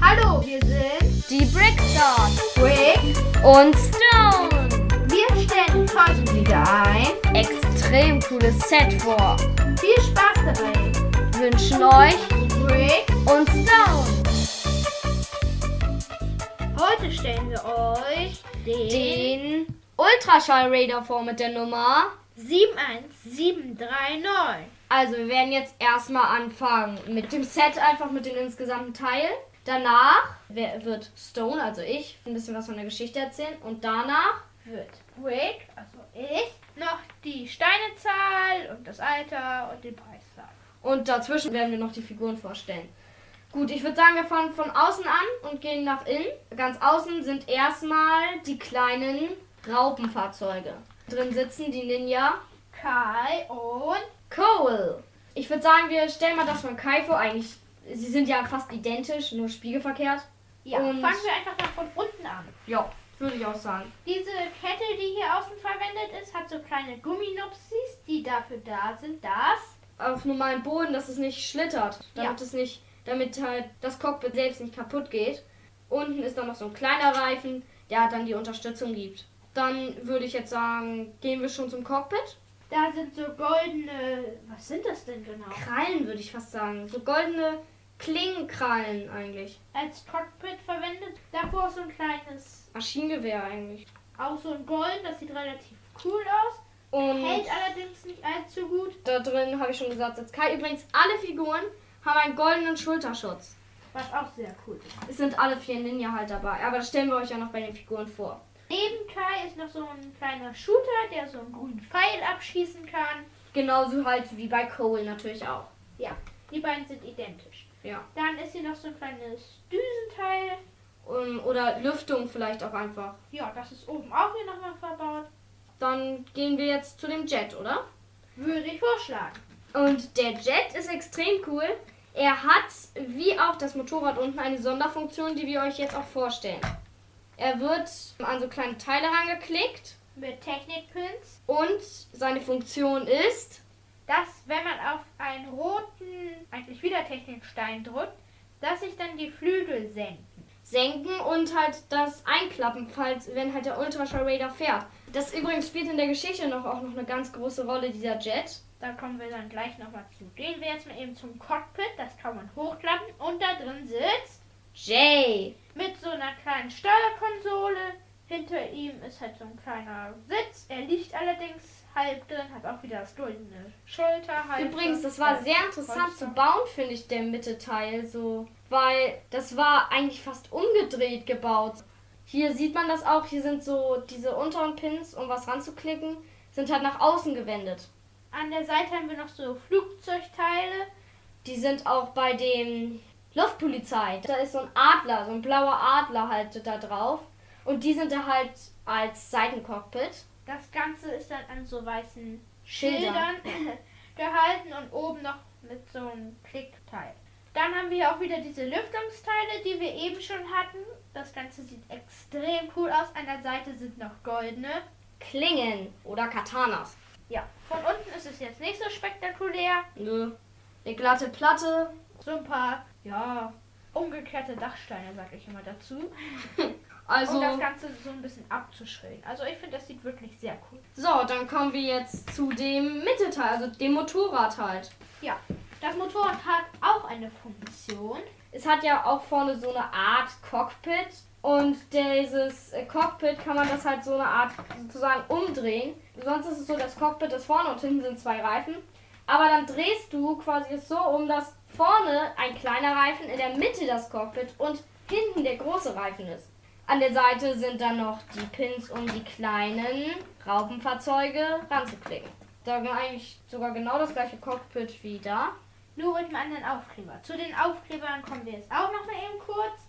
Hallo, wir sind Die Brickstars Rick. und Stone. Wir stellen heute wieder ein. Extrem cooles Set vor. Viel Spaß dabei. Wünschen euch Rick. und Stone Heute stellen wir euch den, den Ultraschall Raider vor mit der Nummer. 71739. Also wir werden jetzt erstmal anfangen mit dem Set, einfach mit den insgesamten Teilen. Danach wird Stone, also ich, ein bisschen was von der Geschichte erzählen. Und danach Wird Rick, also ich, noch die Steinezahl und das Alter und den Preis sagen. Und dazwischen werden wir noch die Figuren vorstellen. Gut, ich würde sagen, wir fangen von außen an und gehen nach innen. Ganz außen sind erstmal die kleinen Raupenfahrzeuge. Drin sitzen die Ninja Kai und Cole. Ich würde sagen, wir stellen mal das von Kai vor. Eigentlich, sie sind ja fast identisch, nur spiegelverkehrt. ja, Und- fangen wir einfach mal von unten an. Ja, würde ich auch sagen. Diese Kette, die hier außen verwendet ist, hat so kleine Gumminupsis, die dafür da sind, dass Auf normalem Boden, dass es nicht schlittert. Damit es nicht, damit halt das Cockpit selbst nicht kaputt geht. Unten ist dann noch so ein kleiner Reifen, der dann die Unterstützung gibt. Dann würde ich jetzt sagen, gehen wir schon zum Cockpit. Da sind so goldene, was sind das denn genau? Krallen würde ich fast sagen. So goldene Klingenkrallen eigentlich. Als Cockpit verwendet. Davor so ein kleines, Maschinengewehr eigentlich. auch so ein Gold, das sieht relativ cool aus. Und Hält allerdings nicht allzu gut, da drin habe ich schon gesagt, sitzt Kai. Übrigens, alle Figuren haben einen goldenen Schulterschutz. was auch sehr cool ist. Es sind alle vier Ninja halt dabei. Aber das stellen wir euch ja noch bei den Figuren vor. Neben Kai ist noch so ein kleiner Shooter, der so einen grünen Pfeil abschießen kann. Genauso halt wie bei Cole natürlich auch. Ja, die beiden sind identisch. Ja. Dann ist hier noch so ein kleines Düsenteil. Um, oder Lüftung vielleicht auch einfach. Ja, das ist oben auch hier nochmal verbaut. Dann gehen wir jetzt zu dem Jet, oder? Würde ich vorschlagen. Und der Jet ist extrem cool. Er hat, wie auch das Motorrad unten, eine Sonderfunktion, die wir euch jetzt auch vorstellen. Er wird an so kleine Teile rangeklickt Mit Technikpins. und seine Funktion ist, dass wenn man auf einen roten, eigentlich wieder Technikstein drückt, dass sich dann die Flügel senken. senken und halt das einklappen, falls wenn halt der Ultraschall Raider fährt. Das übrigens spielt in der Geschichte noch auch noch eine ganz große Rolle dieser Jet. Da kommen wir dann gleich nochmal zu. Gehen wir jetzt mal eben zum Cockpit, das kann man hochklappen und da drin sitzt Jay. mit so einer kleinen Steuerkonsole. Hinter ihm ist halt so ein kleiner Sitz. Er liegt allerdings halb drin, hat auch wieder das goldene Schulter. Halb Übrigens, das war sehr interessant zu bauen, finde ich, der Mittelteil so, weil das war eigentlich fast umgedreht gebaut. Hier sieht man das auch, hier sind so diese unteren Pins, um was ranzuklicken, sind halt nach außen gewendet. An der Seite haben wir noch so Flugzeugteile. Die sind auch bei dem Luftpolizei. Da ist so ein Adler, so ein blauer Adler halt da drauf. Und die sind da halt als Seitencockpit. Das Ganze ist dann an so weißen Schildern. Schildern gehalten und oben noch mit so einem Klickteil. Dann haben wir auch wieder diese Lüftungsteile, die wir eben schon hatten. Das Ganze sieht extrem cool aus. An der Seite sind noch goldene. Klingen oder Katanas. Ja, von unten ist es jetzt nicht so spektakulär. Nö. Eine glatte Platte. So ein paar, ja, umgekehrte Dachsteine, sag ich immer dazu. Also, um das Ganze so ein bisschen abzuschrägen. Also ich finde, das sieht wirklich sehr cool. so, dann kommen wir jetzt zu dem Mittelteil, also dem Motorrad halt. Ja, das Motorrad hat auch eine Funktion. Es hat ja auch vorne so eine Art Cockpit. Und dieses äh, Cockpit kann man das halt so eine Art sozusagen umdrehen. Sonst ist es so, das Cockpit ist vorne und hinten sind zwei Reifen. Aber dann drehst du quasi es so um, dass vorne ein kleiner Reifen, in der Mitte das Cockpit und hinten der große Reifen ist. An der Seite sind dann noch die Pins, um die kleinen Raupenfahrzeuge ranzuklicken. Da haben wir eigentlich sogar genau das gleiche Cockpit wie da. Nur mit einem anderen Aufkleber. Zu den Aufklebern kommen wir jetzt auch noch mal eben kurz.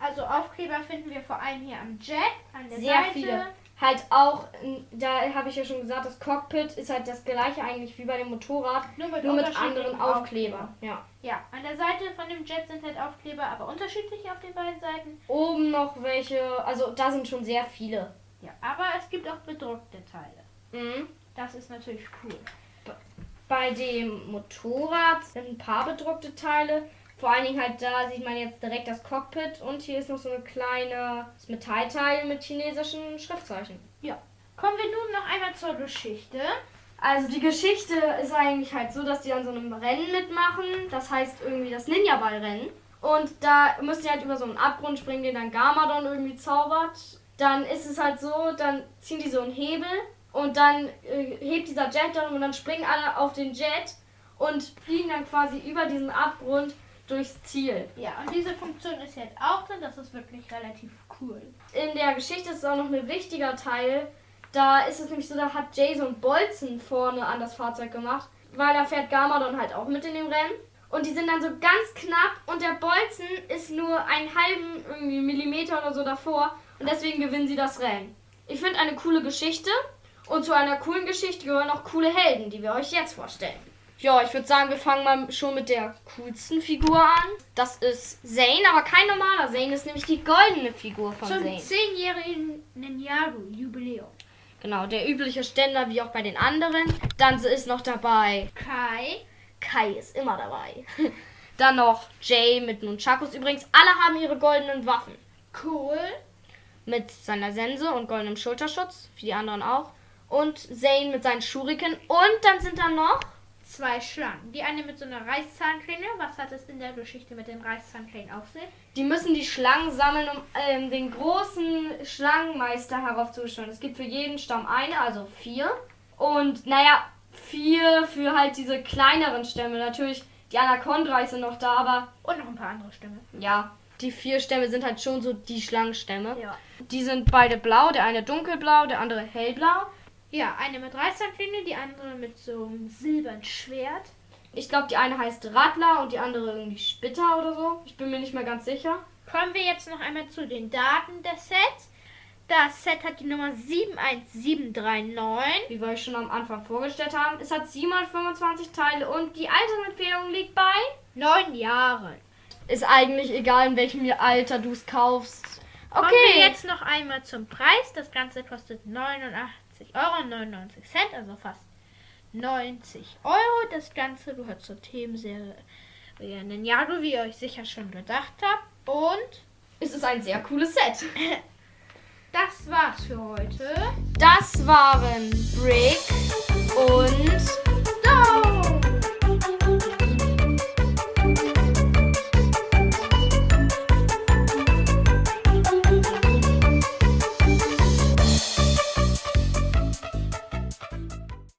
Also Aufkleber finden wir vor allem hier am Jet, an der Sehr Seite. viele. Halt auch, da habe ich ja schon gesagt, das Cockpit ist halt das gleiche eigentlich wie bei dem Motorrad, Nur mit, nur mit anderen Aufkleber. Ja. Ja, an der Seite von dem Jet sind halt Aufkleber, aber unterschiedlich auf den beiden Seiten. Oben noch welche, also da sind schon sehr viele. Ja, aber es gibt auch bedruckte Teile. Mhm. Das ist natürlich cool. Bei dem Motorrad sind ein paar bedruckte Teile. Vor allen Dingen halt da sieht man jetzt direkt das Cockpit und hier ist noch so eine kleine Metallteil mit chinesischen Schriftzeichen. Kommen wir nun noch einmal zur Geschichte. Also die Geschichte ist eigentlich halt so, dass die an so einem Rennen mitmachen. Das heißt irgendwie das Ninja-Ball-Rennen. Und da müssen die halt über so einen Abgrund springen, den dann Garmadon irgendwie zaubert. Dann ist es halt so, dann ziehen die so einen Hebel und dann äh, hebt dieser Jet dann und dann springen alle auf den Jet und fliegen dann quasi über diesen Abgrund durchs Ziel. Ja, und diese Funktion ist jetzt auch drin. Das ist wirklich relativ cool. In der Geschichte ist auch noch ein wichtiger Teil. Da ist es nämlich so, da hat Jason Bolzen vorne an das Fahrzeug gemacht, weil da fährt Garmadon halt auch mit in dem Rennen. Und die sind dann so ganz knapp und der Bolzen ist nur einen halben irgendwie Millimeter oder so davor und deswegen gewinnen sie das Rennen. Ich finde eine coole Geschichte und zu einer coolen Geschichte gehören auch coole Helden, die wir euch jetzt vorstellen. Ja, ich würde sagen, wir fangen mal schon mit der coolsten Figur an. Das ist Zane, aber kein normaler Zane, ist nämlich die goldene Figur von Zum Zane. zehnjährigen Ninjago-Jubiläum. Genau, der übliche Ständer wie auch bei den anderen. Dann ist noch dabei Kai, Kai ist immer dabei. Dann noch Jay mit Nunchakus. Übrigens, alle haben ihre goldenen Waffen. Cole, Mit seiner Sense und goldenem Schulterschutz. Wie die anderen auch. Und Zane mit seinen Shuriken. Und dann sind da noch. Zwei Schlangen. Die eine mit so einer Reißzahnklinge. Was hat es in der Geschichte mit den Reißzahnklingen auf sich? Die müssen die Schlangen sammeln, um ähm, den großen Schlangenmeister heraufzustellen. Es gibt für jeden Stamm eine, also vier. Und naja, vier für halt diese kleineren Stämme. Natürlich, die Anakondrais sind noch da, aber Und noch ein paar andere Stämme. ja, die vier Stämme sind halt schon so die Schlangenstämme. Ja. Die sind beide blau, der eine dunkelblau, der andere hellblau. Ja, eine mit Reißzahnklinge, die andere mit so einem silbernen Schwert. Ich glaube, die eine heißt Radler und die andere irgendwie Spitter oder so. Ich bin mir nicht mehr ganz sicher. Kommen wir jetzt noch einmal zu den Daten des Sets. Das Set hat die Nummer 71739. Wie wir euch schon am Anfang vorgestellt haben. Es hat 725 Teile und die Altersempfehlung liegt bei. Neun Jahre. Ist eigentlich egal, in welchem Alter du es kaufst. Kommen Okay. wir jetzt noch einmal zum Preis. Das Ganze kostet 89 Euro und 99 Cent, also fast 90 Euro. Das Ganze gehört zur Themenserie Ninjago, wie ihr euch sicher schon gedacht habt. Und Es ist ein sehr cooles Set. das war's für heute. Das waren Brick und